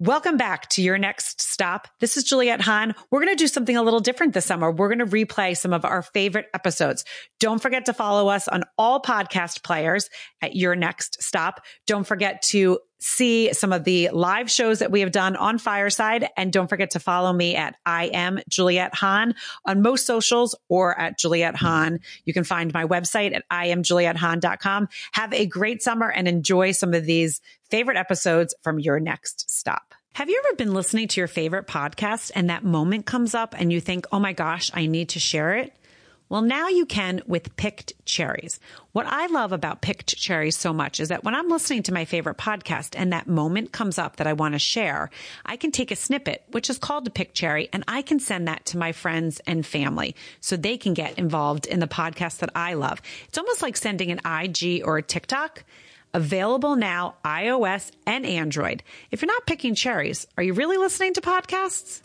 Welcome back to your next stop. This is Juliette Hahn. We're going to do something a little different this summer. We're going to replay some of our favorite episodes. Don't forget to follow us on all podcast players at your next stop. Don't forget to see some of the live shows that we have done on Fireside. And don't forget to follow me at I am Juliette Hahn on most socials or at Juliette Hahn. You can find my website at IamJulietteHahn.com. Have a great summer and enjoy some of these favorite episodes from your next stop. Have you ever been listening to your favorite podcast and that moment comes up and you think, oh my gosh, I need to share it? Well, now you can with picked cherries. What I love about picked cherries so much is that when I'm listening to my favorite podcast and that moment comes up that I want to share, I can take a snippet, which is called a picked cherry, and I can send that to my friends and family so they can get involved in the podcast that I love. It's almost like sending an IG or a TikTok Available now, iOS and Android. If you're not picking cherries, are you really listening to podcasts?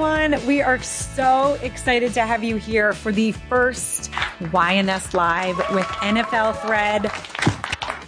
Everyone. We are so excited to have you here for the first YNS Live with NFL Thread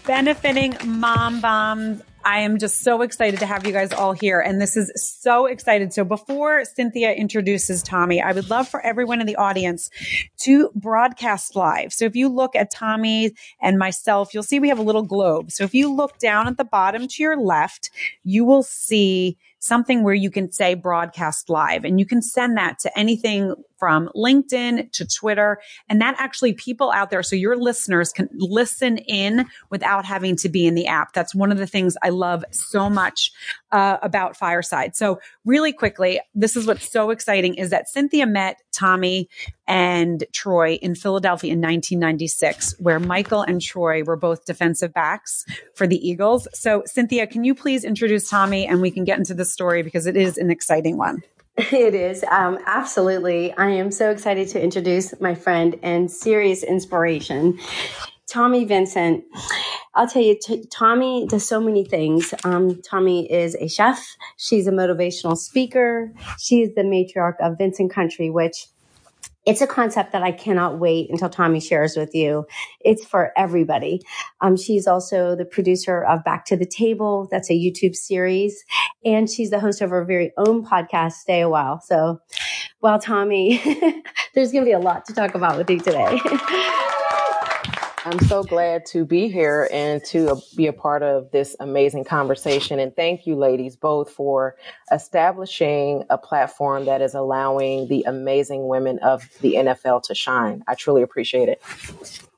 benefiting Mom Bombs I am just so excited to have you guys all here. And this is so excited. So before Cynthia introduces Tommi, I would love for everyone in the audience to broadcast live. So if you look at Tommi and myself, you'll see we have a little globe. So if you look down at the bottom to your left, you will see something where you can say broadcast live and you can send that to anything from LinkedIn to Twitter. And that actually people out there, so your listeners can listen in without having to be in the app. That's one of the things I love so much uh, about Fireside. So really quickly, this is what's so exciting is that Cynthia met Tommi and Troy in Philadelphia in 1996, where Michael and Troy were both defensive backs for the Eagles. So Cynthia, can you please introduce Tommi and we can get into the story because it is an exciting one. It is. Um, absolutely. I am so excited to introduce my friend and serious inspiration, Tommi Vincent. I'll tell you, t- Tommi does so many things. Um, Tommi is a chef. She's a motivational speaker. She is the matriarch of Vincent Country, which it's a concept that I cannot wait until Tommi shares with you. It's for everybody. Um, she's also the producer of Back to the Table. That's a YouTube series. And she's the host of her very own podcast, Stay a While. So, well, Tommi, there's going to be a lot to talk about with you today. I'm so glad to be here and to be a part of this amazing conversation. And thank you, ladies, both for establishing a platform that is allowing the amazing women of the NFL to shine. I truly appreciate it.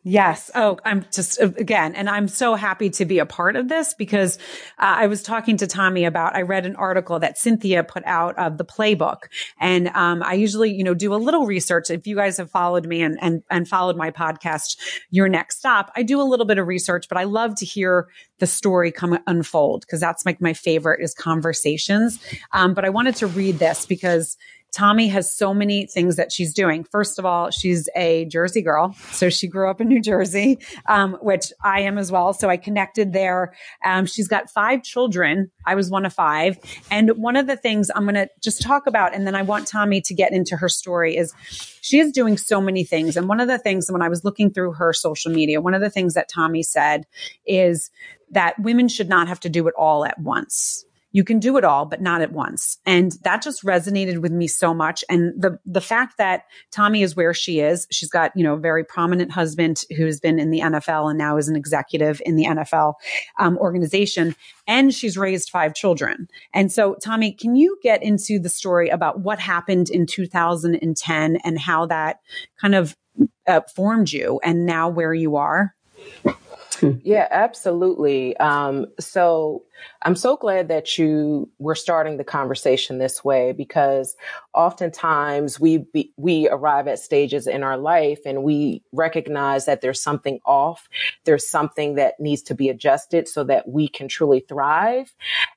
Yes. Oh, I'm just again, and I'm so happy to be a part of this because uh, I was talking to Tommi about. I read an article that Cynthia put out of the playbook, and um, I usually, you know, do a little research. If you guys have followed me and and and followed my podcast, Your Next Stop, I do a little bit of research, but I love to hear the story come unfold because that's like my favorite is conversations. Um, but I wanted to read this because Tommi has so many things that she's doing. First of all, she's a Jersey girl. So she grew up in New Jersey, um, which I am as well. So I connected there. Um, she's got five children. I was one of five. And one of the things I'm going to just talk about, and then I want Tommi to get into her story is she is doing so many things. And one of the things when I was looking through her social media, one of the things that Tommi said is that women should not have to do it all at once you can do it all, but not at once. And that just resonated with me so much. And the, the fact that Tommi is where she is, she's got, you know, a very prominent husband who's been in the NFL and now is an executive in the NFL um, organization. And she's raised five children. And so, Tommi, can you get into the story about what happened in 2010 and how that kind of uh, formed you and now where you are? Yeah, absolutely. Um, so I'm so glad that you were starting the conversation this way because oftentimes we be, we arrive at stages in our life and we recognize that there's something off, there's something that needs to be adjusted so that we can truly thrive,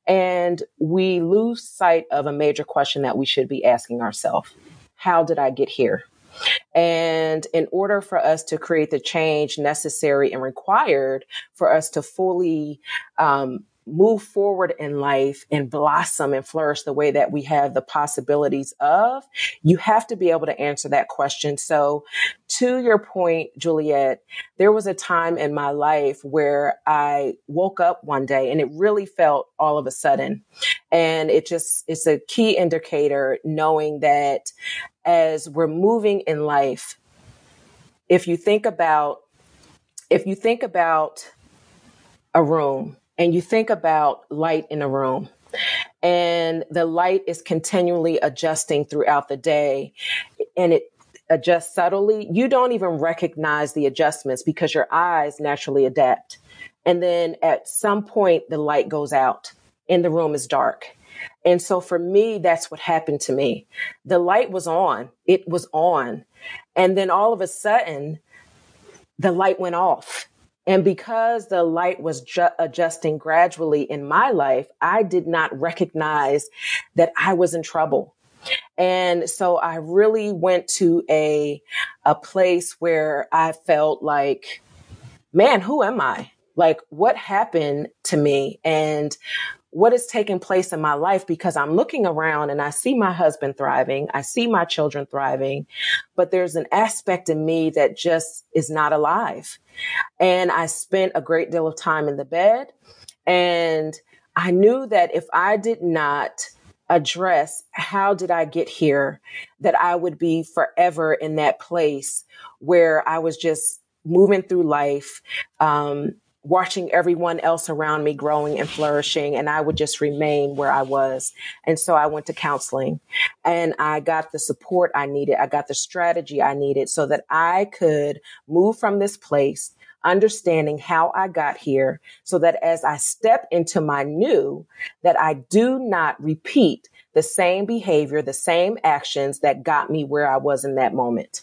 and we lose sight of a major question that we should be asking ourselves: How did I get here? And in order for us to create the change necessary and required for us to fully um, move forward in life and blossom and flourish the way that we have the possibilities of, you have to be able to answer that question. So to your point, Juliette, there was a time in my life where I woke up one day and it really felt all of a sudden. And it just, it's a key indicator knowing that as we're moving in life, if you think about, if you think about a room and you think about light in a room and the light is continually adjusting throughout the day and it adjusts subtly, you don't even recognize the adjustments because your eyes naturally adapt. And then at some point, the light goes out and the room is dark. And so for me, that's what happened to me. The light was on. It was on. And then all of a sudden, the light went off and because the light was ju- adjusting gradually in my life, I did not recognize that I was in trouble. And so I really went to a, a place where I felt like, man, who am I? Like, what happened to me? And what is taking place in my life because I'm looking around and I see my husband thriving. I see my children thriving, but there's an aspect in me that just is not alive. And I spent a great deal of time in the bed. And I knew that if I did not address how did I get here, that I would be forever in that place where I was just moving through life, um, watching everyone else around me growing and flourishing and I would just remain where I was. And so I went to counseling and I got the support I needed. I got the strategy I needed so that I could move from this place understanding how I got here so that as I step into my new, that I do not repeat the same behavior, the same actions that got me where I was in that moment.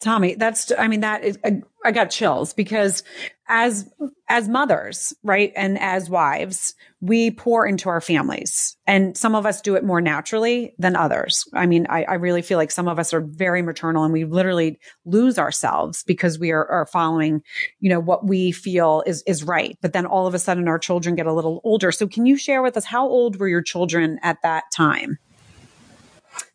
Tommi, that's, I mean, that is, I, got chills because as, as mothers, right? And as wives, we pour into our families and some of us do it more naturally than others. I mean, I, I really feel like some of us are very maternal and we literally lose ourselves because we are, are following, you know, what we feel is, is right. But then all of a sudden our children get a little older. So can you share with us how old were your children at that time?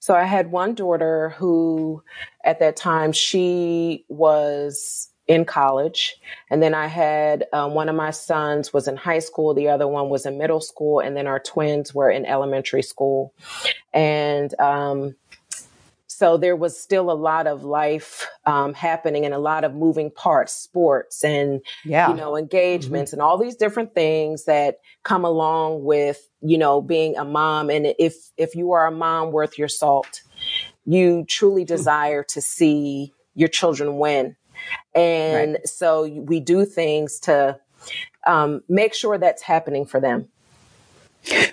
So I had one daughter who at that time she was in college. And then I had um, one of my sons was in high school. The other one was in middle school. And then our twins were in elementary school. And, um, so there was still a lot of life um, happening and a lot of moving parts, sports and yeah. you know engagements mm-hmm. and all these different things that come along with you know being a mom. And if if you are a mom worth your salt, you truly hmm. desire to see your children win. And right. so we do things to um, make sure that's happening for them.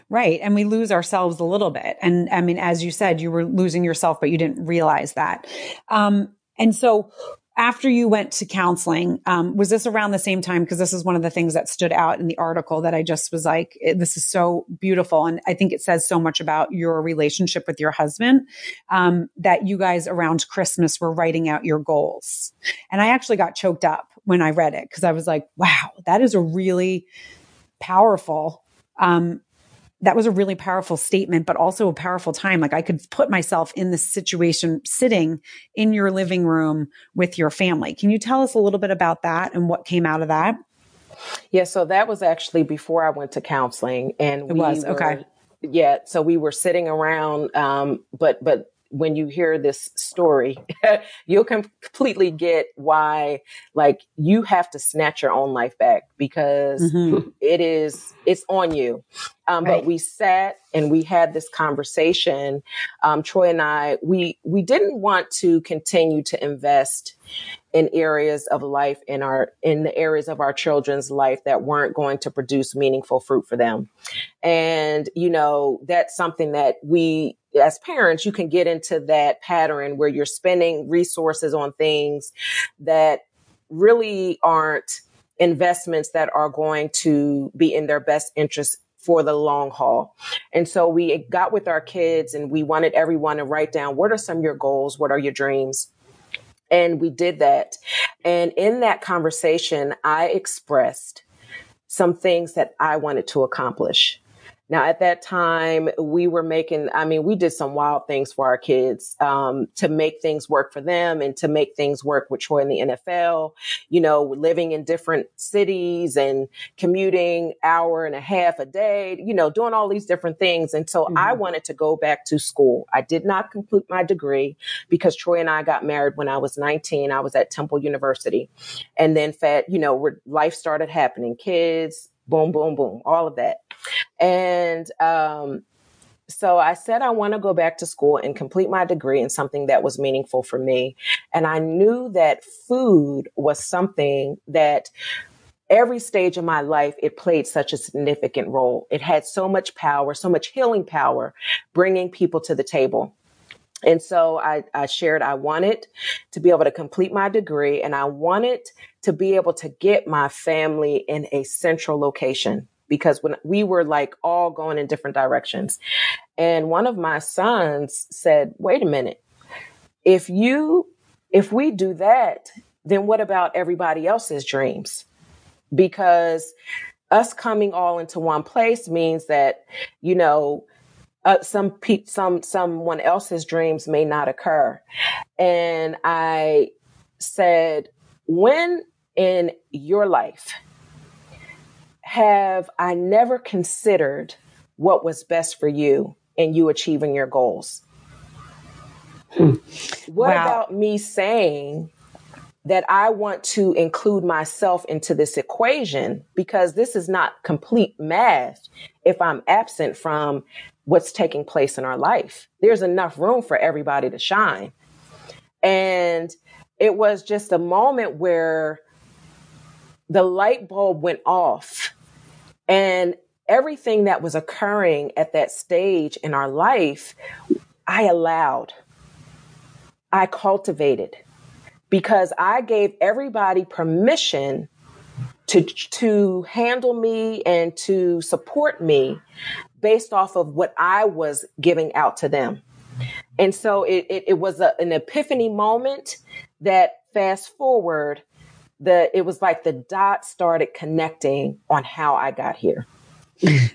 Right. And we lose ourselves a little bit. And I mean, as you said, you were losing yourself, but you didn't realize that. Um, and so after you went to counseling, um, was this around the same time? Because this is one of the things that stood out in the article that I just was like, this is so beautiful. And I think it says so much about your relationship with your husband um, that you guys around Christmas were writing out your goals. And I actually got choked up when I read it because I was like, wow, that is a really powerful um, that was a really powerful statement, but also a powerful time. Like I could put myself in this situation sitting in your living room with your family. Can you tell us a little bit about that and what came out of that? Yeah, so that was actually before I went to counseling and it was were, okay. Yeah, so we were sitting around um but but when you hear this story, you'll completely get why, like, you have to snatch your own life back because mm-hmm. it is, it's on you. Um, right. But we sat and we had this conversation. Um, Troy and I, we, we didn't want to continue to invest in areas of life in our in the areas of our children's life that weren't going to produce meaningful fruit for them and you know that's something that we as parents you can get into that pattern where you're spending resources on things that really aren't investments that are going to be in their best interest for the long haul. And so we got with our kids and we wanted everyone to write down what are some of your goals? What are your dreams? And we did that. And in that conversation, I expressed some things that I wanted to accomplish. Now, at that time, we were making, I mean, we did some wild things for our kids um, to make things work for them and to make things work with Troy in the NFL. You know, living in different cities and commuting hour and a half a day, you know, doing all these different things. And so mm-hmm. I wanted to go back to school. I did not complete my degree because Troy and I got married when I was 19. I was at Temple University. And then, fat, you know, life started happening, kids, boom, boom, boom, all of that. And um, so I said I want to go back to school and complete my degree in something that was meaningful for me. And I knew that food was something that every stage of my life, it played such a significant role. It had so much power, so much healing power, bringing people to the table. And so I, I, shared I wanted to be able to complete my degree and I wanted to be able to get my family in a central location because when we were like all going in different directions. And one of my sons said, wait a minute. If you, if we do that, then what about everybody else's dreams? Because us coming all into one place means that, you know, uh, some pe- some someone else's dreams may not occur. And I said, when in your life have I never considered what was best for you and you achieving your goals? Hmm. What wow. about me saying that I want to include myself into this equation because this is not complete math if I'm absent from what's taking place in our life. There's enough room for everybody to shine. And it was just a moment where the light bulb went off and everything that was occurring at that stage in our life, I allowed, I cultivated because I gave everybody permission to, to handle me and to support me based off of what I was giving out to them. And so it, it, it was a, an epiphany moment that fast forward the it was like the dots started connecting on how I got here.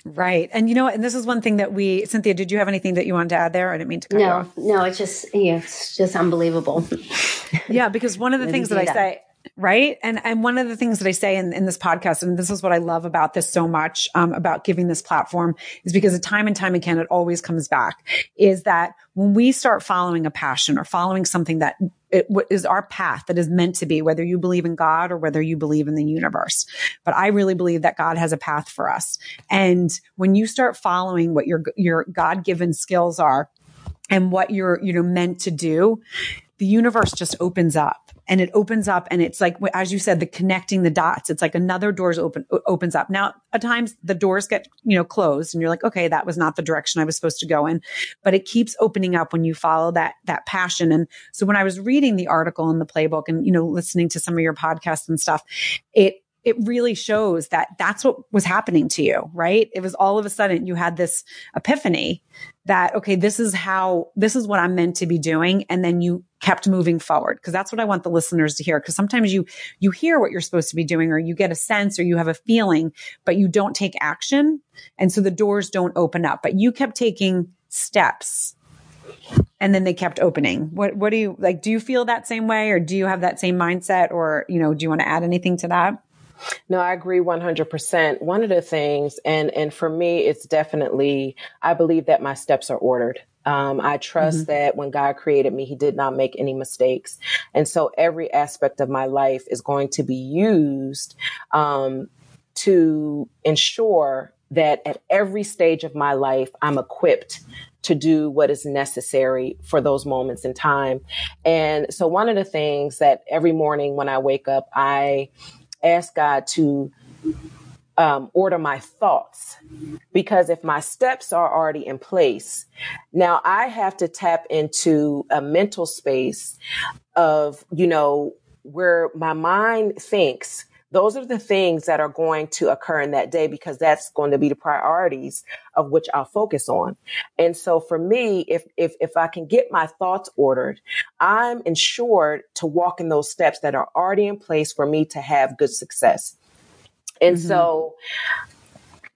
right. And you know, and this is one thing that we, Cynthia, did you have anything that you wanted to add there? I didn't mean to cut no, you off. No, it's just, yeah, it's just unbelievable. yeah. Because one of the things that I say, right and and one of the things that i say in, in this podcast and this is what i love about this so much um, about giving this platform is because a time and time again it always comes back is that when we start following a passion or following something that it is our path that is meant to be, whether you believe in God or whether you believe in the universe. But I really believe that God has a path for us. And when you start following what your, your God given skills are and what you're, you know, meant to do, the universe just opens up and it opens up and it's like as you said the connecting the dots. It's like another doors open opens up. Now at times the doors get you know closed and you're like okay that was not the direction i was supposed to go in. But it keeps opening up when you follow that that passion. And so when i was reading the article in the playbook and you know listening to some of your podcasts and stuff it it really shows that that's what was happening to you, right? It was all of a sudden you had this epiphany that, okay, this is how, this is what I'm meant to be doing. And then you kept moving forward. Cause that's what I want the listeners to hear. Cause sometimes you, you hear what you're supposed to be doing or you get a sense or you have a feeling, but you don't take action. And so the doors don't open up, but you kept taking steps and then they kept opening. What, what do you like? Do you feel that same way or do you have that same mindset or, you know, do you want to add anything to that? No, I agree 100%. One of the things, and, and for me, it's definitely, I believe that my steps are ordered. Um, I trust mm-hmm. that when God created me, He did not make any mistakes. And so every aspect of my life is going to be used um, to ensure that at every stage of my life, I'm equipped to do what is necessary for those moments in time. And so one of the things that every morning when I wake up, I ask God to um, order my thoughts. Because if my steps are already in place, now I have to tap into a mental space of, you know, where my mind thinks those are the things that are going to occur in that day because that's going to be the priorities of which I'll focus on. And so for me, if, if, if I can get my thoughts ordered, I'm ensured to walk in those steps that are already in place for me to have good success. And mm-hmm. so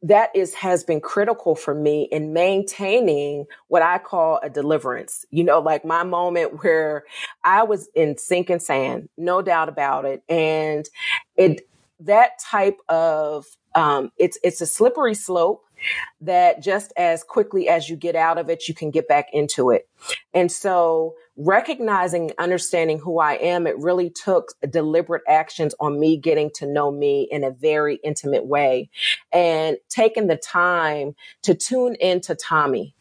that is has been critical for me in maintaining what I call a deliverance. You know, like my moment where I was in sinking sand, no doubt about it. And it that type of um, it's it's a slippery slope that just as quickly as you get out of it, you can get back into it. And so recognizing, understanding who I am, it really took deliberate actions on me getting to know me in a very intimate way and taking the time to tune into Tommi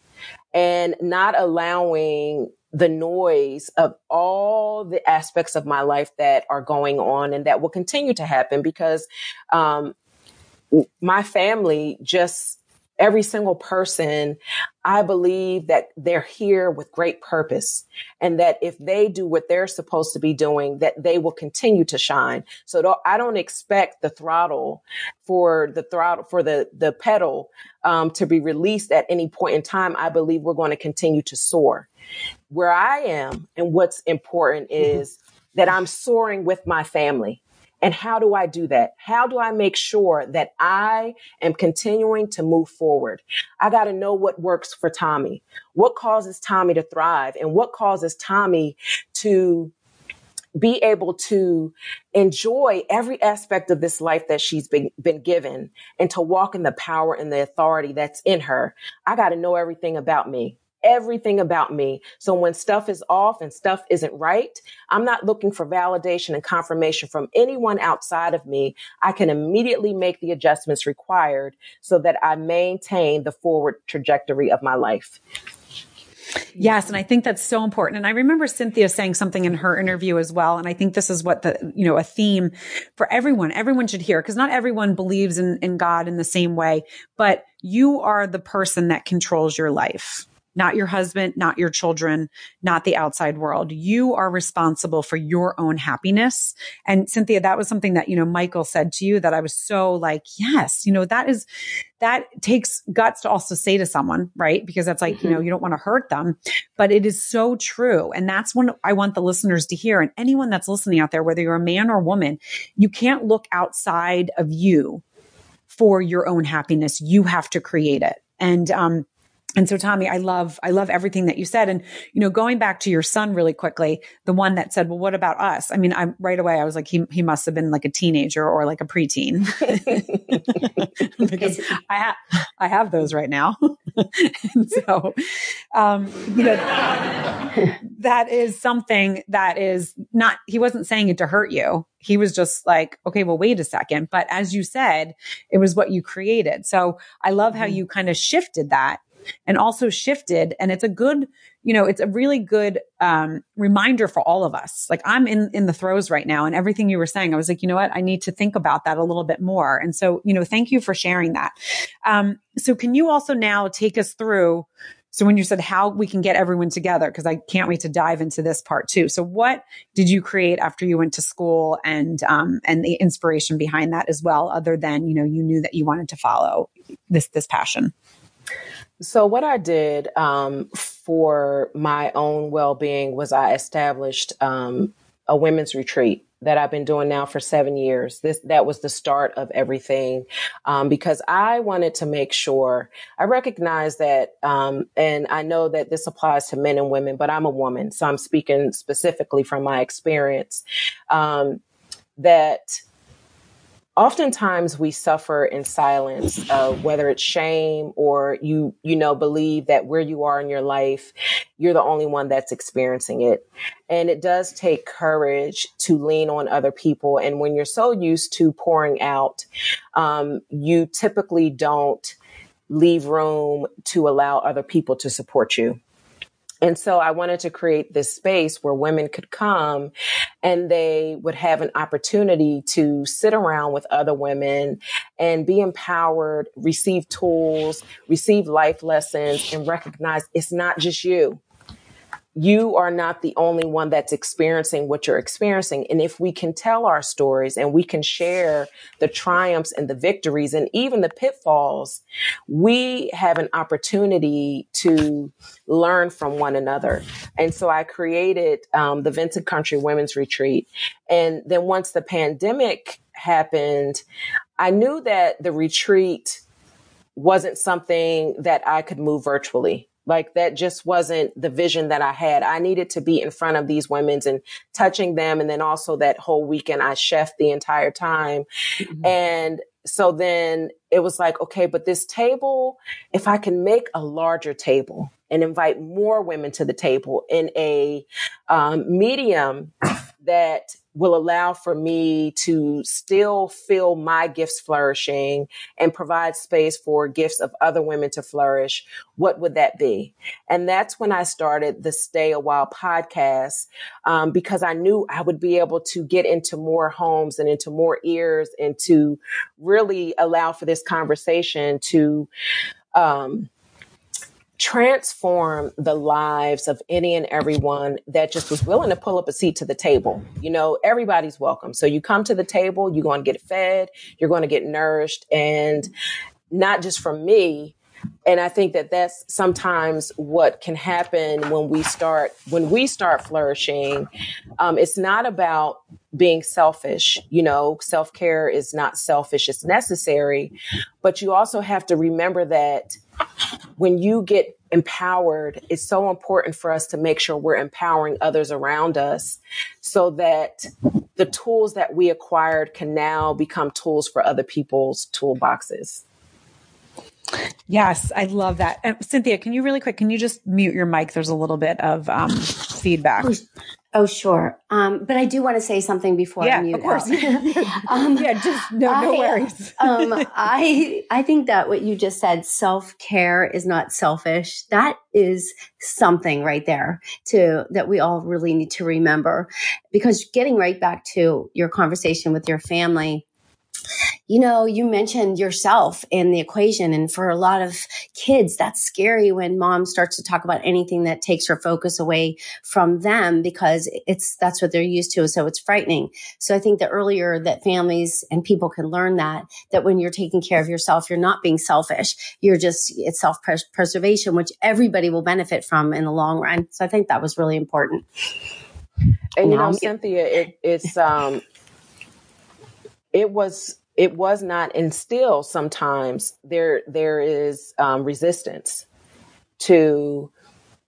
and not allowing the noise of all the aspects of my life that are going on and that will continue to happen because um, my family just every single person, I believe that they're here with great purpose and that if they do what they're supposed to be doing, that they will continue to shine. So I don't expect the throttle for the throttle for the, the pedal, um, to be released at any point in time. I believe we're going to continue to soar where I am. And what's important mm-hmm. is that I'm soaring with my family. And how do I do that? How do I make sure that I am continuing to move forward? I got to know what works for Tommi. What causes Tommi to thrive and what causes Tommi to be able to enjoy every aspect of this life that she's been, been given and to walk in the power and the authority that's in her. I got to know everything about me everything about me. So when stuff is off and stuff isn't right, I'm not looking for validation and confirmation from anyone outside of me. I can immediately make the adjustments required so that I maintain the forward trajectory of my life. Yes. And I think that's so important. And I remember Cynthia saying something in her interview as well. And I think this is what the, you know, a theme for everyone, everyone should hear because not everyone believes in, in God in the same way, but you are the person that controls your life not your husband, not your children, not the outside world. You are responsible for your own happiness. And Cynthia, that was something that, you know, Michael said to you that I was so like, yes, you know, that is, that takes guts to also say to someone, right? Because that's like, mm-hmm. you know, you don't want to hurt them, but it is so true. And that's what I want the listeners to hear. And anyone that's listening out there, whether you're a man or woman, you can't look outside of you for your own happiness. You have to create it. And, um, and so Tommi, I love, I love everything that you said. And, you know, going back to your son really quickly, the one that said, well, what about us? I mean, I right away, I was like, he, he must have been like a teenager or like a preteen because I have, I have those right now. And so, um, you know, that is something that is not, he wasn't saying it to hurt you. He was just like, okay, well, wait a second. But as you said, it was what you created. So I love how mm-hmm. you kind of shifted that and also shifted. And it's a good, you know, it's a really good um, reminder for all of us. Like I'm in in the throes right now, and everything you were saying, I was like, you know what, I need to think about that a little bit more. And so, you know, thank you for sharing that. Um, so, can you also now take us through? So when you said how we can get everyone together, because I can't wait to dive into this part too. So what did you create after you went to school and, um, and the inspiration behind that as well, other than, you know, you knew that you wanted to follow this, this passion? So what I did um, for my own well-being was I established um, a women's retreat that I've been doing now for seven years. This that was the start of everything, um, because I wanted to make sure I recognize that, um, and I know that this applies to men and women, but I'm a woman, so I'm speaking specifically from my experience. Um, that oftentimes we suffer in silence uh, whether it's shame or you you know believe that where you are in your life you're the only one that's experiencing it. And it does take courage to lean on other people. And when you're so used to pouring out um, you typically don't leave room to allow other people to support you and so I wanted to create this space where women could come and they would have an opportunity to sit around with other women and be empowered, receive tools, receive life lessons, and recognize it's not just you you are not the only one that's experiencing what you're experiencing. And if we can tell our stories and we can share the triumphs and the victories and even the pitfalls, we have an opportunity to learn from one another. And so I created um, the Vincent Country Women's Retreat. And then once the pandemic happened, I knew that the retreat wasn't something that I could move virtually. Like that just wasn't the vision that I had. I needed to be in front of these women's and touching them. And then also that whole weekend, I chef the entire time. Mm-hmm. And so then it was like, okay, but this table, if I can make a larger table and invite more women to the table in a um, medium that will allow for me to still feel my gifts flourishing and provide space for gifts of other women to flourish, what would that be? And that's when I started the Stay a While podcast um, because I knew I would be able to get into more homes and into more ears and to really allow for this conversation to um, transform the lives of any and everyone that just was willing to pull up a seat to the table. You know, everybody's welcome. So you come to the table, you're going to get fed, you're going to get nourished, and not just from me. And I think that that's sometimes what can happen when we start when we start flourishing. Um, it's not about being selfish. You know, self care is not selfish; it's necessary. But you also have to remember that when you get empowered, it's so important for us to make sure we're empowering others around us so that the tools that we acquired can now become tools for other people's toolboxes. Yes, I love that. Cynthia, can you really quick, can you just mute your mic? There's a little bit of um, feedback. Oh, sure. Um, but I do want to say something before yeah, I mute of course. um, yeah, just no, no I, worries. um, I I think that what you just said, self care is not selfish. That is something right there to that we all really need to remember, because getting right back to your conversation with your family you know, you mentioned yourself in the equation. And for a lot of kids, that's scary when mom starts to talk about anything that takes her focus away from them because it's, that's what they're used to. So it's frightening. So I think the earlier that families and people can learn that, that when you're taking care of yourself, you're not being selfish. You're just, it's self preservation, which everybody will benefit from in the long run. So I think that was really important. And you know, Cynthia, it, it's, um, it was it was not and still sometimes there there is um, resistance to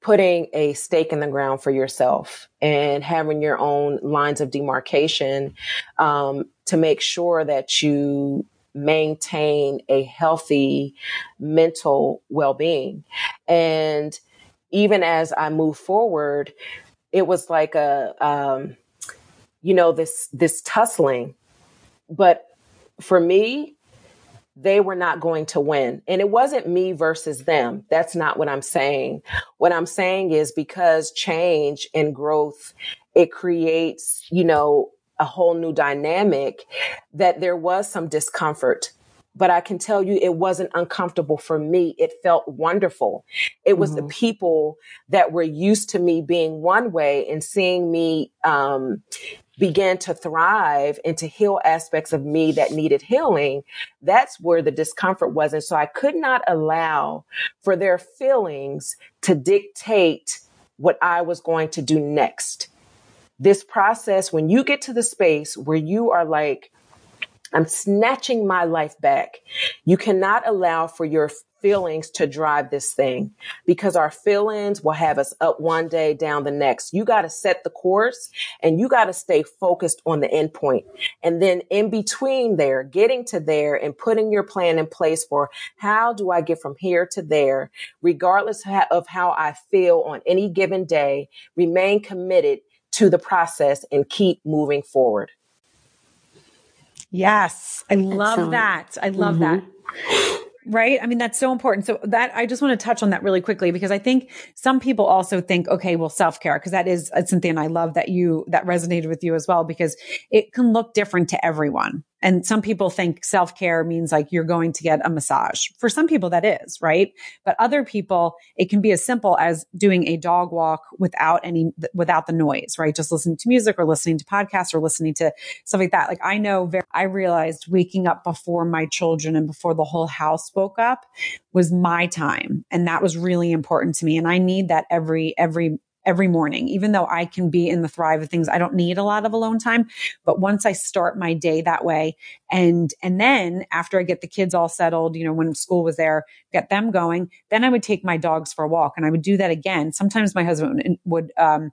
putting a stake in the ground for yourself and having your own lines of demarcation um, to make sure that you maintain a healthy mental well-being. And even as i move forward it was like a um, you know this this tussling but for me, they were not going to win. And it wasn't me versus them. That's not what I'm saying. What I'm saying is because change and growth, it creates, you know, a whole new dynamic that there was some discomfort. But I can tell you it wasn't uncomfortable for me. It felt wonderful. It was mm-hmm. the people that were used to me being one way and seeing me, um, began to thrive and to heal aspects of me that needed healing, that's where the discomfort was. And so I could not allow for their feelings to dictate what I was going to do next. This process, when you get to the space where you are like, I'm snatching my life back. You cannot allow for your feelings to drive this thing because our feelings will have us up one day, down the next. You got to set the course and you got to stay focused on the end point. And then in between there, getting to there and putting your plan in place for how do I get from here to there, regardless of how I feel on any given day, remain committed to the process and keep moving forward. Yes, I love Excellent. that. I love mm-hmm. that. Right. I mean, that's so important. So that I just want to touch on that really quickly because I think some people also think, okay, well, self care, because that is uh, something I love that you, that resonated with you as well, because it can look different to everyone. And some people think self care means like you're going to get a massage. For some people, that is, right? But other people, it can be as simple as doing a dog walk without any, without the noise, right? Just listening to music or listening to podcasts or listening to stuff like that. Like I know very, I realized waking up before my children and before the whole house woke up was my time. And that was really important to me. And I need that every, every every morning, even though I can be in the thrive of things. I don't need a lot of alone time. But once I start my day that way and, and then after I get the kids all settled, you know, when school was there, get them going, then I would take my dogs for a walk and I would do that again. Sometimes my husband would, um,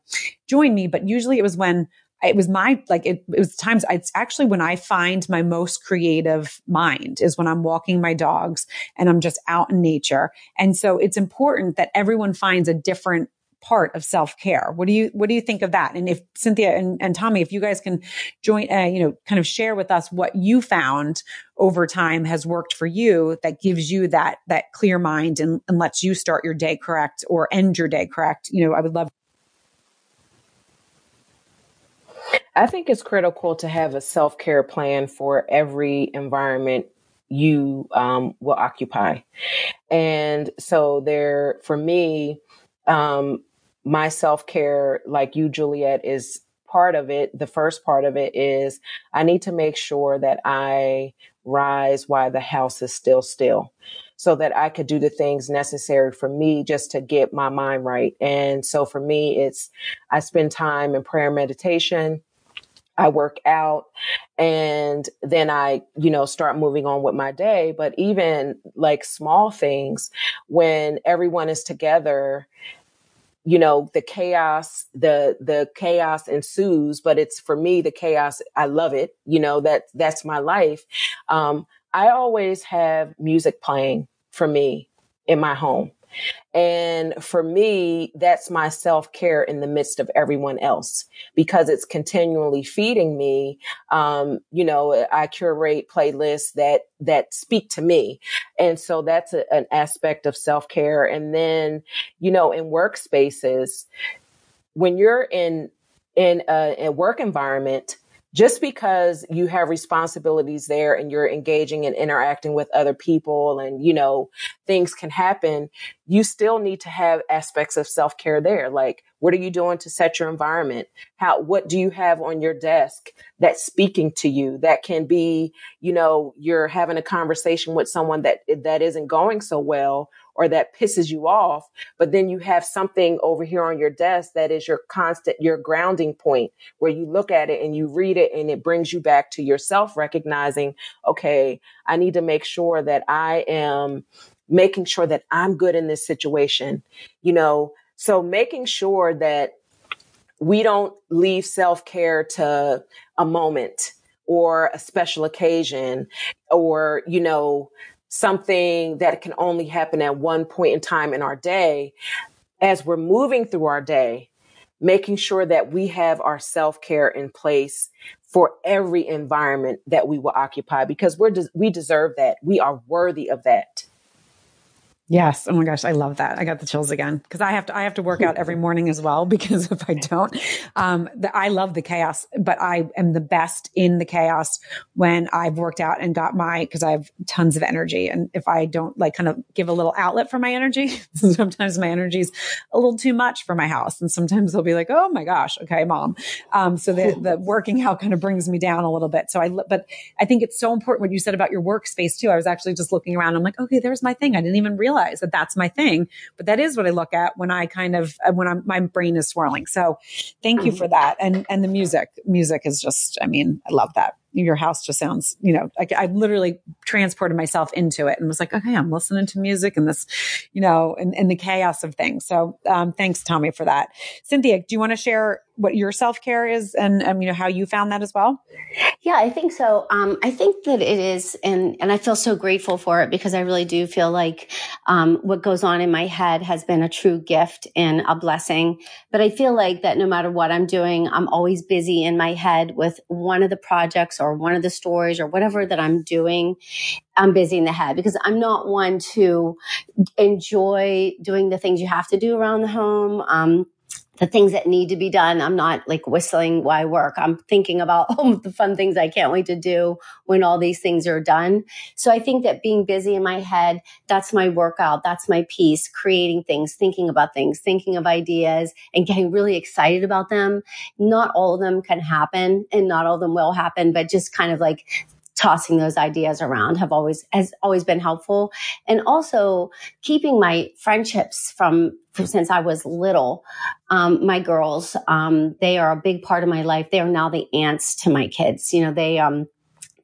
join me, but usually it was when it was my like it, it, was times it's actually when i find my most creative mind is when i'm walking my dogs and i'm just out in nature and so it's important that everyone finds a different part of self-care. What do you what do you think of that? And if Cynthia and, and Tommi, if you guys can join, uh, you know, kind of share with us what you found over time has worked for you that gives you that that clear mind and, and lets you start your day correct or end your day correct. You know, I would love. I think it's critical to have a self care plan for every environment you um, will occupy. And so there, for me, um, my self care, like you, Juliette, is part of it. The first part of it is I need to make sure that I rise while the house is still still so that I could do the things necessary for me just to get my mind right. And so for me, it's I spend time in prayer meditation. I work out and then I, you know, start moving on with my day. But even like small things, when everyone is together you know the chaos the the chaos ensues but it's for me the chaos i love it you know that that's my life. Um i always have music playing for me in my home and for me, that's my self care in the midst of everyone else because it's continually feeding me. Um, you know, I curate playlists that, that speak to me. And so that's a, an aspect of self care. And then, you know, in workspaces, when you're in, in a, a work environment, just because you have responsibilities there and you're engaging and interacting with other people and you know things can happen you still need to have aspects of self-care there. Like what are you doing to set your environment? How what do you have on your desk that's speaking to you? That can be you know you're having a conversation with someone that that isn't going so well or that pisses you off, but then you have something over here on your desk that is your constant, your grounding point where you look at it and you read it and it brings you back to yourself recognizing, okay, I need to make sure that I am making sure that I'm good in this situation, you know, so making sure that we don't leave self care to a moment or a special occasion or, you know, something that can only happen at one point in time in our day, as we're moving through our day, making sure that we have our self care in place for every environment that we will occupy because we're, we deserve that. We are worthy of that. Yes. Oh my gosh, I love that. I got the chills again because I have to I have to work out every morning as well because if I don't, um, the, I love the chaos, but I am the best in the chaos when I've worked out and got my because I have tons of energy, and if I don't like kind of give a little outlet for my energy, sometimes my energy is a little too much for my house, and sometimes they'll be like, "Oh my gosh, okay, mom." Um, so the the working out kind of brings me down a little bit. So I, but I think it's so important what you said about your workspace too. I was actually just looking around. I'm like, okay, there's my thing. I didn't even realize realize that that's my thing, but that is what I look at when I kind of, uh, when I'm, my brain is swirling. So thank you for that. And, and the music, music is just, I mean, I love that your house just sounds, you know, like I literally transported myself into it and was like, okay, I'm listening to music and this, you know, and, and the chaos of things. So, um, thanks, Tommi, for that. Cynthia, do you want to share what your self care is and, um, you know, how you found that as well? Yeah, I think so. Um, I think that it is, and, and I feel so grateful for it because I really do feel like, um, what goes on in my head has been a true gift and a blessing. But I feel like that no matter what I'm doing, I'm always busy in my head with one of the projects or one of the stories or whatever that I'm doing, I'm busy in the head because I'm not one to enjoy doing the things you have to do around the home. Um, the things that need to be done. I'm not like whistling I work. I'm thinking about all the fun things I can't wait to do when all these things are done. So I think that being busy in my head, that's my workout. That's my peace, creating things, thinking about things, thinking of ideas and getting really excited about them. Not all of them can happen and not all of them will happen, but just kind of like tossing those ideas around have always has always been helpful. And also keeping my friendships from, from since i was little um, my girls um, they are a big part of my life. They are now the aunts to my kids. You know they um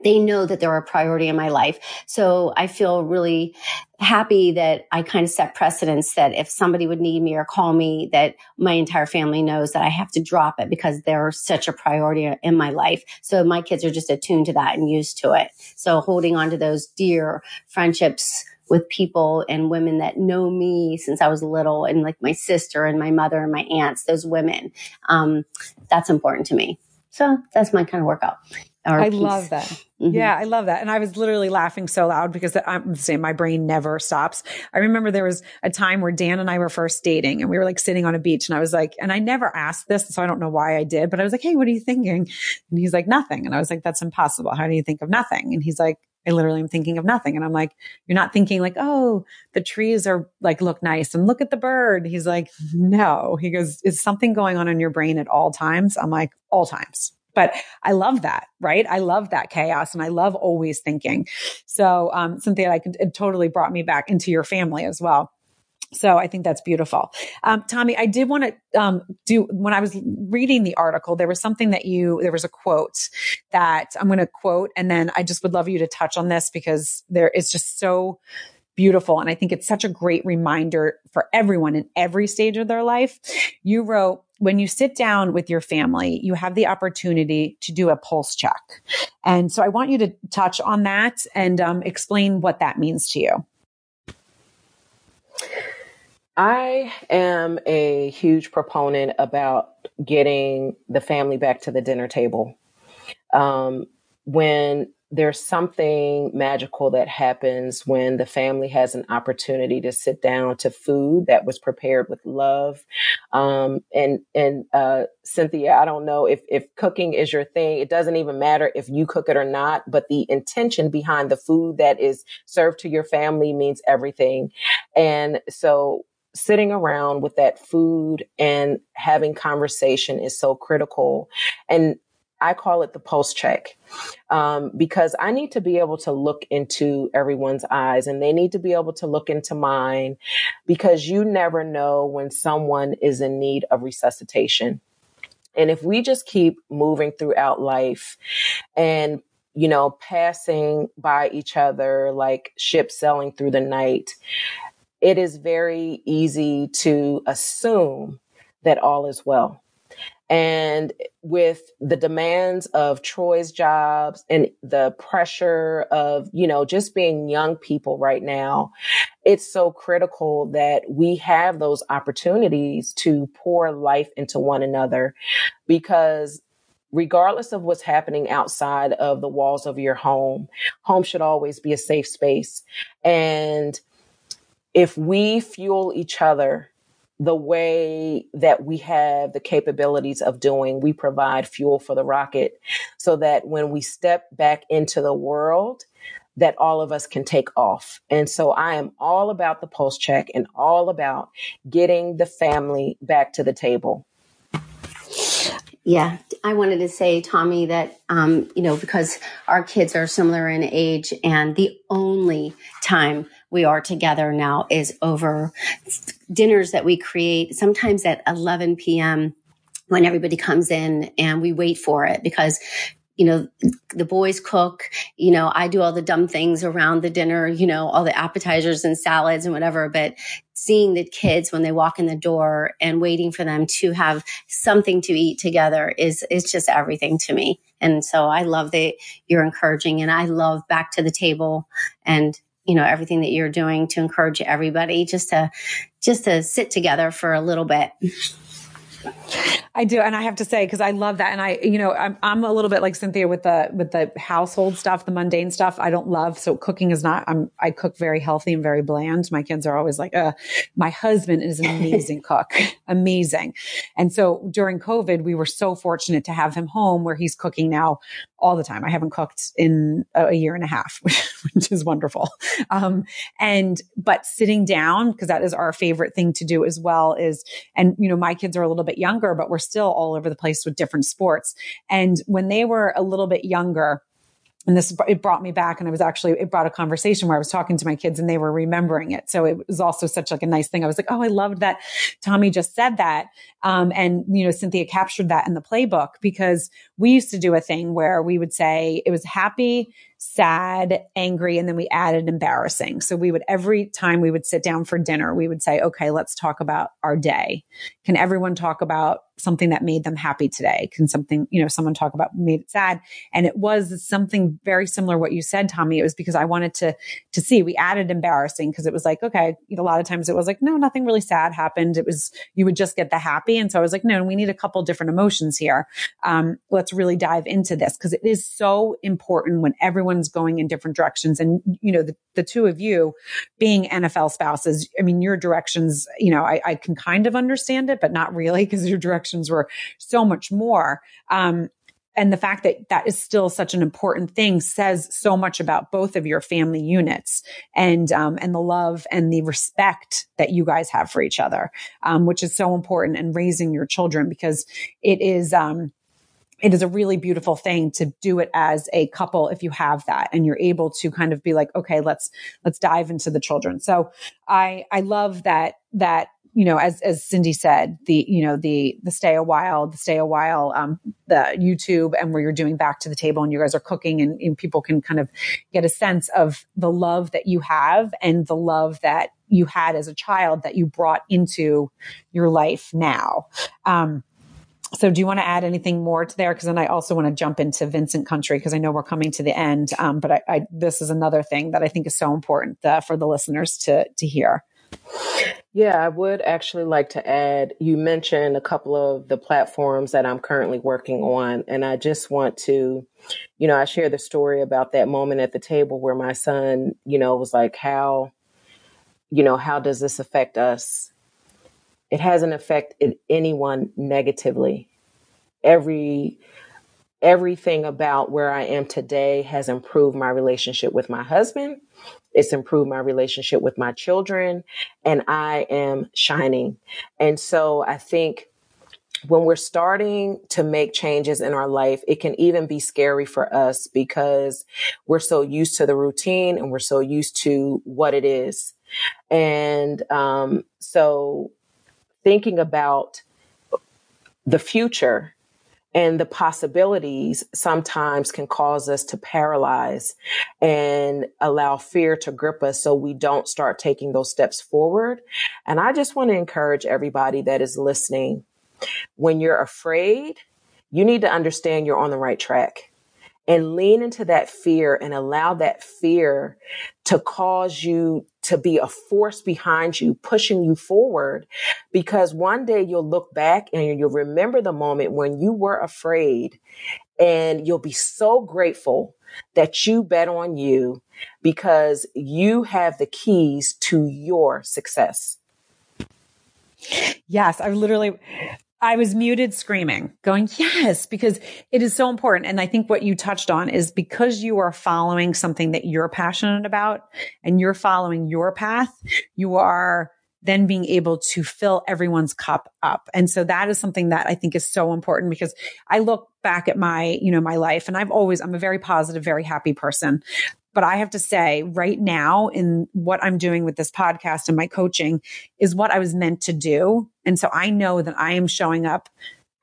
they know that they're a priority in my life. So I feel really happy that I kind of set precedence that if somebody would need me or call me, that my entire family knows that I have to drop it because they're such a priority in my life. So my kids are just attuned to that and used to it. So holding on to those dear friendships with people and women that know me since I was little and like my sister and my mother and my aunts, those women, um, that's important to me. So that's my kind of workout. I piece. love that. Mm-hmm. Yeah, I love that. And I was literally laughing so loud because I'm the same. My brain never stops. I remember there was a time where Dan and I were first dating and we were like sitting on a beach and I was like, and I never asked this, so I don't know why I did, but I was like, Hey, what are you thinking? And he's like, nothing. And I was like, that's impossible. How do you think of nothing? And he's like, I literally am thinking of nothing. And I'm like, you're not thinking like, oh, the trees are like, look nice and look at the bird. He's like, no. He goes, is something going on in your brain at all times? I'm like, all times. But I love that, right? I love that chaos and I love always thinking. So, um, Cynthia, I it totally brought me back into your family as well. So I think that's beautiful. Um, Tommi, I did want to um, do when I was reading the article, there was something that you, there was a quote that I'm going to quote, and then I just would love you to touch on this because there is just so beautiful. And I think it's such a great reminder for everyone in every stage of their life. You wrote, when you sit down with your family, you have the opportunity to do a pulse check. And so I want you to touch on that and um, explain what that means to you. I am a huge proponent about getting the family back to the dinner table. Um, when there's something magical that happens when the family has an opportunity to sit down to food that was prepared with love. Um, and, and, uh, Cynthia, I don't know if, if cooking is your thing. It doesn't even matter if you cook it or not, but the intention behind the food that is served to your family means everything. And so sitting around with that food and having conversation is so critical. And I call it the pulse check um, because I need to be able to look into everyone's eyes and they need to be able to look into mine because you never know when someone is in need of resuscitation. And if we just keep moving throughout life and you know, passing by each other like ships sailing through the night, it is very easy to assume that all is well. And with the demands of Troy's jobs and the pressure of, you know, just being young people right now, it's so critical that we have those opportunities to pour life into one another because regardless of what's happening outside of the walls of your home, home should always be a safe space. And if we fuel each other the way that we have the capabilities of doing, we provide fuel for the rocket so that when we step back into the world, that all of us can take off. And so I am all about the pulse check and all about getting the family back to the table. Yeah, I wanted to say, Tommi, that, um, you know, because our kids are similar in age and the only time we are together now is over dinners that we create sometimes at 11 p.m. when everybody comes in and we wait for it because you know, the boys cook, you know, I do all the dumb things around the dinner, you know, all the appetizers and salads and whatever. But seeing the kids when they walk in the door and waiting for them to have something to eat together is, is just everything to me. And so I love that you're encouraging and I love back to the table and you know everything that you're doing to encourage everybody just to just to sit together for a little bit I do. And I have to say, cause I love that. And I, you know, I'm, I'm a little bit like Cynthia with the, with the household stuff, the mundane stuff I don't love. So cooking is not, I'm, I cook very healthy and very bland. My kids are always like, uh, my husband is an amazing cook, amazing. And so during COVID, we were so fortunate to have him home where he's cooking now all the time. I haven't cooked in a, year and a half, which is wonderful. Um, and, but sitting down, because that is our favorite thing to do as well is, and, you know, my kids are a little bit younger, but we're still all over the place with different sports. And when they were a little bit younger, and this it brought me back and i was actually it brought a conversation where i was talking to my kids and they were remembering it. So it was also such like a nice thing. I was like oh i loved that tommi just said that. Um, and you know cynthia captured that in the playbook because we used to do a thing where we would say it was happy sad, angry, and then we added embarrassing. So we would, every time we would sit down for dinner, we would say, okay, let's talk about our day. Can everyone talk about something that made them happy today? Can something, you know, someone talk about made it sad? And it was something very similar what you said, Tommi. It was because I wanted to, to see, we added embarrassing because it was like, okay, a lot of times it was like, no, nothing really sad happened. It was, you would just get the happy. And so I was like, no, we need a couple different emotions here. Um, let's really dive into this because it is so important when everyone's going in different directions. And, you know, the, the two of you being NFL spouses, I mean, your directions, you know, I, I can kind of understand it, but not really because your directions were so much more. Um, and the fact that that is still such an important thing says so much about both of your family units and um, and the love and the respect that you guys have for each other, um, which is so important in raising your children because it is. Um, it is a really beautiful thing to do it as a couple if you have that and you're able to kind of be like okay let's let's dive into the children so i i love that that you know, as as Cindy said, the you know the the stay a while, the stay a while, um, the YouTube, and where you're doing back to the table, and you guys are cooking, and, and people can kind of get a sense of the love that you have and the love that you had as a child that you brought into your life now. Um, so do you want to add anything more to there? Because then I also want to jump into Vincent Country because I know we're coming to the end. Um, but I, I, this is another thing that I think is so important uh, for the listeners to to hear. Yeah, I would actually like to add you mentioned a couple of the platforms that I'm currently working on. And I just want to, you know, I share the story about that moment at the table where my son, you know, was like, how, you know, how does this affect us? It hasn't affected anyone negatively. Every, everything about where I am today has improved my relationship with my husband it's improved my relationship with my children and I am shining. And so I think when we're starting to make changes in our life, it can even be scary for us because we're so used to the routine and we're so used to what it is. And um, so thinking about the future and the possibilities sometimes can cause us to paralyze and allow fear to grip us so we don't start taking those steps forward. And I just want to encourage everybody that is listening. When you're afraid, you need to understand you're on the right track and lean into that fear and allow that fear to cause you to be a force behind you, pushing you forward. Because one day you'll look back and you'll remember the moment when you were afraid and you'll be so grateful that you bet on you because you have the keys to your success. Yes, I literally I was muted screaming, going, yes, because it is so important. And I think what you touched on is because you are following something that you're passionate about and you're following your path, you are then being able to fill everyone's cup up. And so that is something that I think is so important because I look back at my, you know, my life and I've always, I'm a very positive, very happy person. But I have to say, right now, in what I'm doing with this podcast and my coaching is what I was meant to do. And so I know that I am showing up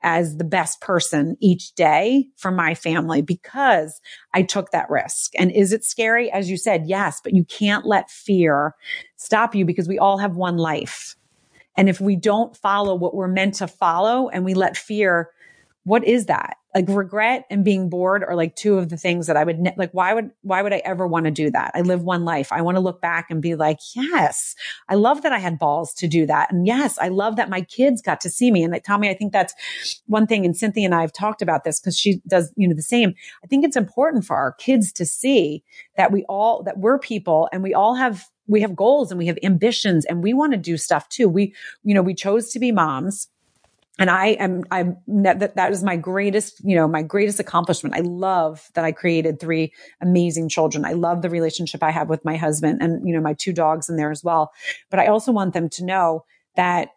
as the best person each day for my family because I took that risk. And is it scary? As you said, yes, but you can't let fear stop you because we all have one life. And if we don't follow what we're meant to follow and we let fear what is that? Like regret and being bored are like two of the things that I would ne- like. Why would, why would I ever want to do that? I live one life. I want to look back and be like, yes, I love that I had balls to do that. And yes, I love that my kids got to see me. And like, Tommi, I think that's one thing. And Cynthia and I have talked about this because she does, you know, the same. I think it's important for our kids to see that we all, that we're people and we all have we have goals and we have ambitions and we want to do stuff too. We, you know, we chose to be moms and I am, I'm that, that is my greatest, you know, my greatest accomplishment. I love that I created three amazing children. I love the relationship I have with my husband and, you know, my two dogs in there as well. But I also want them to know that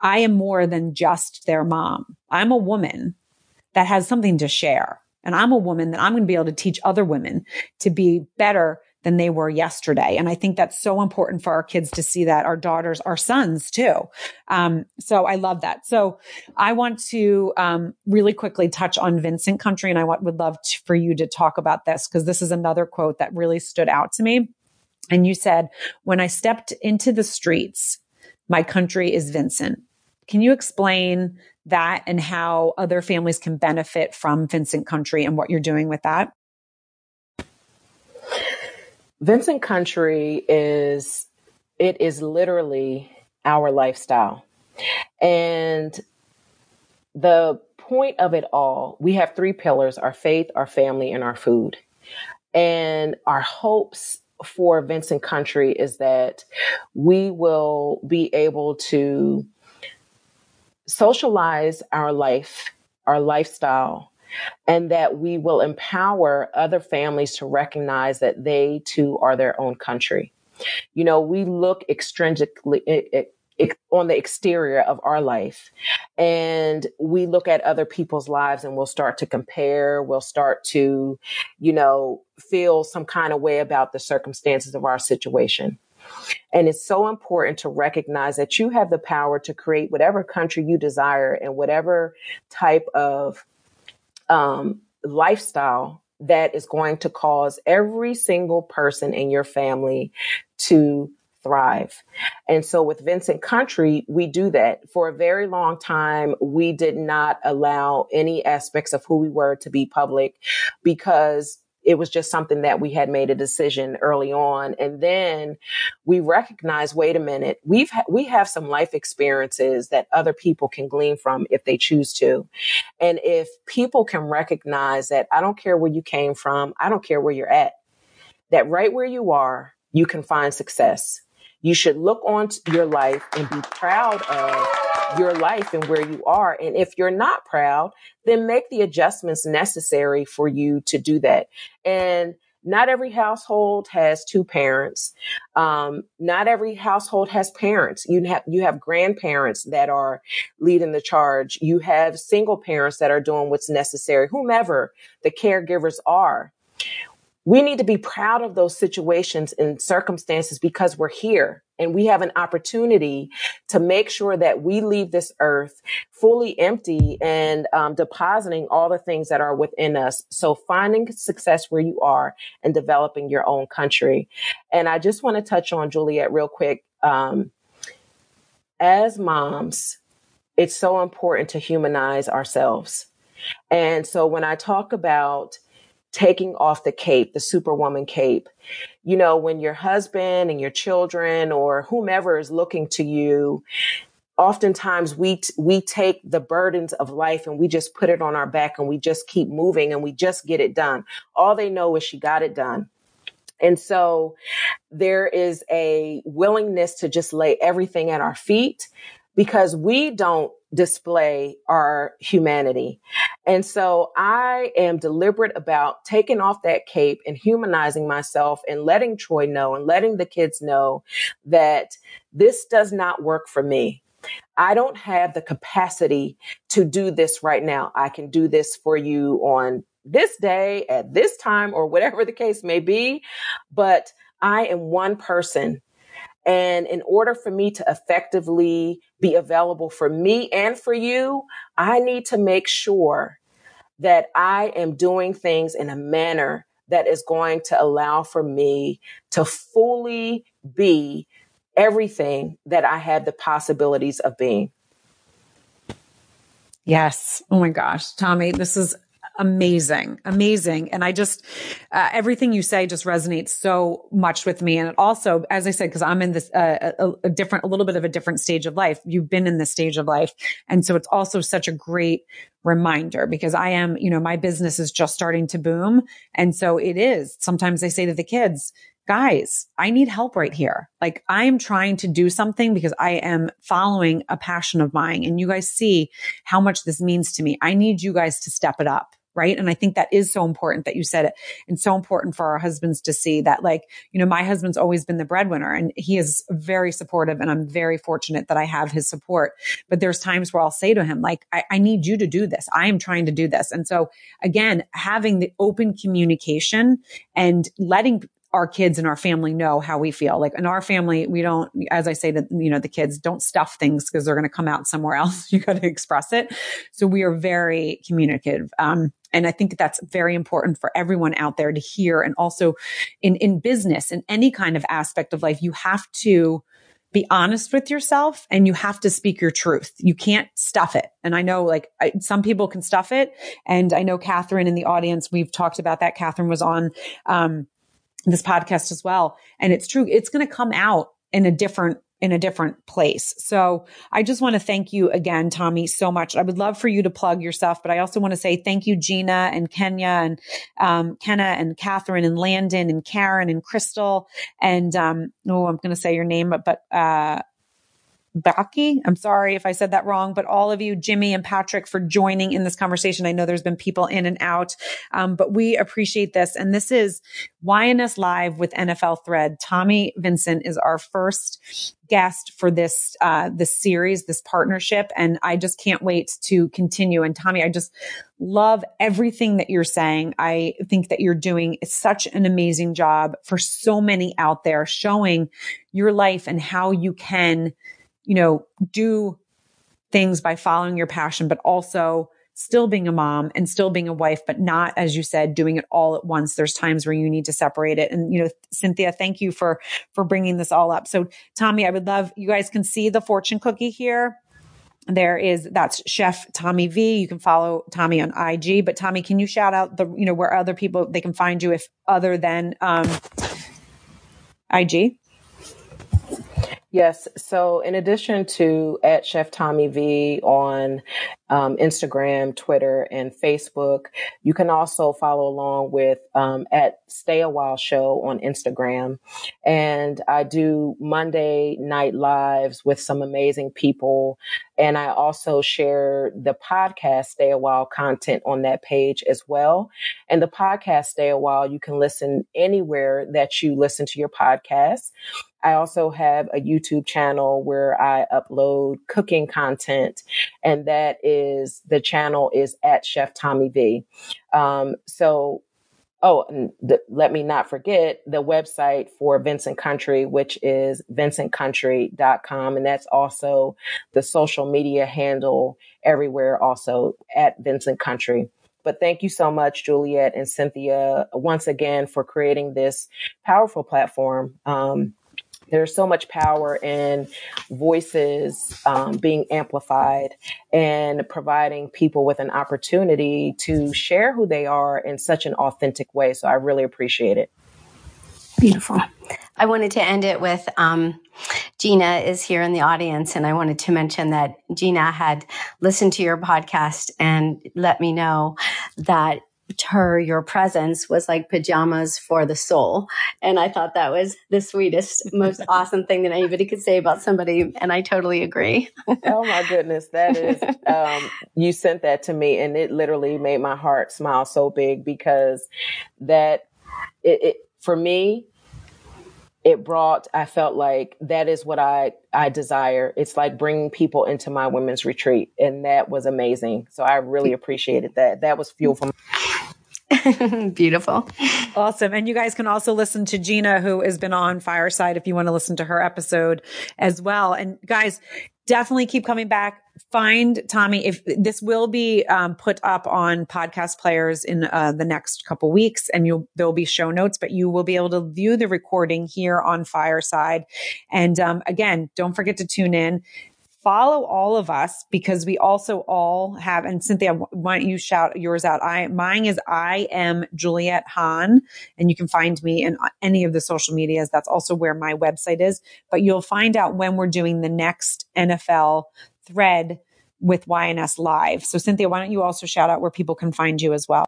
I am more than just their mom. I'm a woman that has something to share and I'm a woman, that I'm going to be able to teach other women to be better than they were yesterday. And I think that's so important for our kids to see that our daughters, our sons too. Um, so I love that. So I want to um, really quickly touch on Vincent Country, and I want, would love to, for you to talk about this because this is another quote that really stood out to me. And you said, "When I stepped into the streets, my country is Vincent." Can you explain that and how other families can benefit from Vincent Country and what you're doing with that? Vincent Country is it is literally our lifestyle. And the point of it all, we have three pillars, our faith, our family, and our food. And our hopes for Vincent Country is that we will be able to socialize our life, our lifestyle, and that we will empower other families to recognize that they too are their own country. You know, we look extrinsically on the exterior of our life and we look at other people's lives and we'll start to compare. We'll start to, you know, feel some kind of way about the circumstances of our situation. And it's so important to recognize that you have the power to create whatever country you desire and whatever type of um, lifestyle that is going to cause every single person in your family to thrive. And so with Vincent Country, we do that. For a very long time, we did not allow any aspects of who we were to be public because it was just something that we had made a decision early on. And then we recognized, wait a minute, we've, ha- we have some life experiences that other people can glean from if they choose to. And if people can recognize that I don't care where you came from, I don't care where you're at, that right where you are, you can find success. You should look on your life and be proud of your life and where you are. And if you're not proud, then make the adjustments necessary for you to do that. And not every household has two parents. Um, not every household has parents. You have you have grandparents that are leading the charge. You have single parents that are doing what's necessary. Whomever the caregivers are, we need to be proud of those situations and circumstances because we're here and we have an opportunity to make sure that we leave this earth fully empty and um, depositing all the things that are within us. So finding success where you are and developing your own country. And I just want to touch on Juliette real quick. Um, as moms, it's so important to humanize ourselves. And so when I talk about taking off the cape, the superwoman cape. You know, when your husband and your children or whomever is looking to you, oftentimes we t- we take the burdens of life and we just put it on our back and we just keep moving and we just get it done. All they know is she got it done. And so there is a willingness to just lay everything at our feet because we don't display our humanity. And so I am deliberate about taking off that cape and humanizing myself and letting Troy know and letting the kids know that this does not work for me. I don't have the capacity to do this right now. I can do this for you on this day at this time or whatever the case may be. But I am one person and in order for me to effectively be available for me and for you, I need to make sure that I am doing things in a manner that is going to allow for me to fully be everything that I have the possibilities of being. Yes. Oh my gosh, Tommi, this is amazing, amazing. And I just, uh, everything you say just resonates so much with me. And it also, as I said, because I'm in this, uh, a, a, different, a little bit of a different stage of life. You've been in this stage of life. And so it's also such a great reminder because I am, you know, my business is just starting to boom. And so it is. Sometimes I say to the kids, guys, I need help right here. Like I am trying to do something because I am following a passion of mine and you guys see how much this means to me. I need you guys to step it up right? And I think that is so important that you said it and so important for our husbands to see that like, you know, my husband's always been the breadwinner and he is very supportive and I'm very fortunate that I have his support. But there's times where I'll say to him, like, I, I need you to do this. I am trying to do this. And so again, having the open communication and letting our kids and our family know how we feel. Like in our family, we don't, as I say that, you know, the kids don't stuff things because they're going to come out somewhere else. you got to express it. So we are very communicative. Um, and I think that's very important for everyone out there to hear. And also in, in business, in any kind of aspect of life, you have to be honest with yourself and you have to speak your truth. You can't stuff it. And I know like I, some people can stuff it. And I know Catherine in the audience, we've talked about that. Catherine was on, um, this podcast as well. And it's true. It's going to come out in a different in a different place. So I just want to thank you again, Tommi, so much. I would love for you to plug yourself, but I also want to say thank you, Gina and Kenya and um, Kenna and Catherine and Landon and Karen and Crystal and um, oh, I'm going to say your name, but uh, Baki. I'm sorry if I said that wrong, but all of you, Jimmy and Patrick, for joining in this conversation. I know there's been people in and out, um, but we appreciate this. And this is YNS Live with NFL Thread. Tommi Vincent is our first guest for this uh, this series, this partnership, and I just can't wait to continue. And Tommi, I just love everything that you're saying. I think that you're doing such an amazing job for so many out there, showing your life and how you can you know, do things by following your passion, but also still being a mom and still being a wife, but not, as you said, doing it all at once. There's times where you need to separate it. And, you know, Cynthia, thank you for, for bringing this all up. So Tommi, I would love, you guys can see the fortune cookie here. There is, that's Chef Tommi V. You can follow Tommi on IG, but Tommi, can you shout out the, you know, where other people, they can find you if other than, um, IG? Yes. So, in addition to at Chef Tommi V on um, Instagram, Twitter, and Facebook, you can also follow along with um, at Stay a While Show on Instagram. And I do Monday night lives with some amazing people. And I also share the podcast Stay a While content on that page as well. And the podcast Stay a While, you can listen anywhere that you listen to your podcast. I also have a YouTube channel where I upload cooking content, and that is the channel is at Chef Tommi V. Um, so Oh, let me not forget the website for Vincent Country, which is vincentcountry.com. And that's also the social media handle everywhere, also at Vincent Country. But thank you so much, Juliette and Cynthia, once again for creating this powerful platform. Um, there's so much power in voices um, being amplified and providing people with an opportunity to share who they are in such an authentic way. So I really appreciate it. Beautiful. I wanted to end it with um, Gina is here in the audience, and I wanted to mention that Gina had listened to your podcast and let me know that her your presence was like pajamas for the soul. And i thought that was the sweetest most awesome thing that anybody could say about somebody and i totally agree. Oh my goodness that is um, you sent that to me and it literally made my heart smile so big because that it, it for me it brought i felt like that is what i i desire. It's like bringing people into my women's retreat and that was amazing. So i really appreciated that. That was fuel for Beautiful. Awesome. And you guys can also listen to Gina, who has been on Fireside, if you want to listen to her episode as well. And guys, definitely keep coming back. Find Tommi. If this will be um, put up on podcast players in uh, the next couple weeks, and you'll there'll be show notes, but you will be able to view the recording here on Fireside. And um, again, don't forget to tune in follow all of us because we also all have, and Cynthia, why don't you shout yours out? I, mine is I am Juliette Hahn and you can find me in any of the social medias. That's also where my website is, but you'll find out when we're doing the next NFL thread with YNS live. So Cynthia, why don't you also shout out where people can find you as well?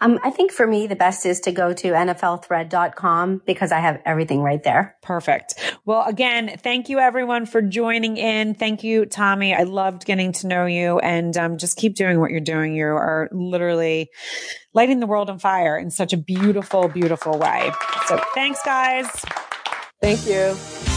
Um, I think for me, the best is to go to nflthread.com because I have everything right there. Perfect. Well, again, thank you everyone for joining in. Thank you, Tommi. I loved getting to know you and um, just keep doing what you're doing. You are literally lighting the world on fire in such a beautiful, beautiful way. So thanks, guys. Thank you.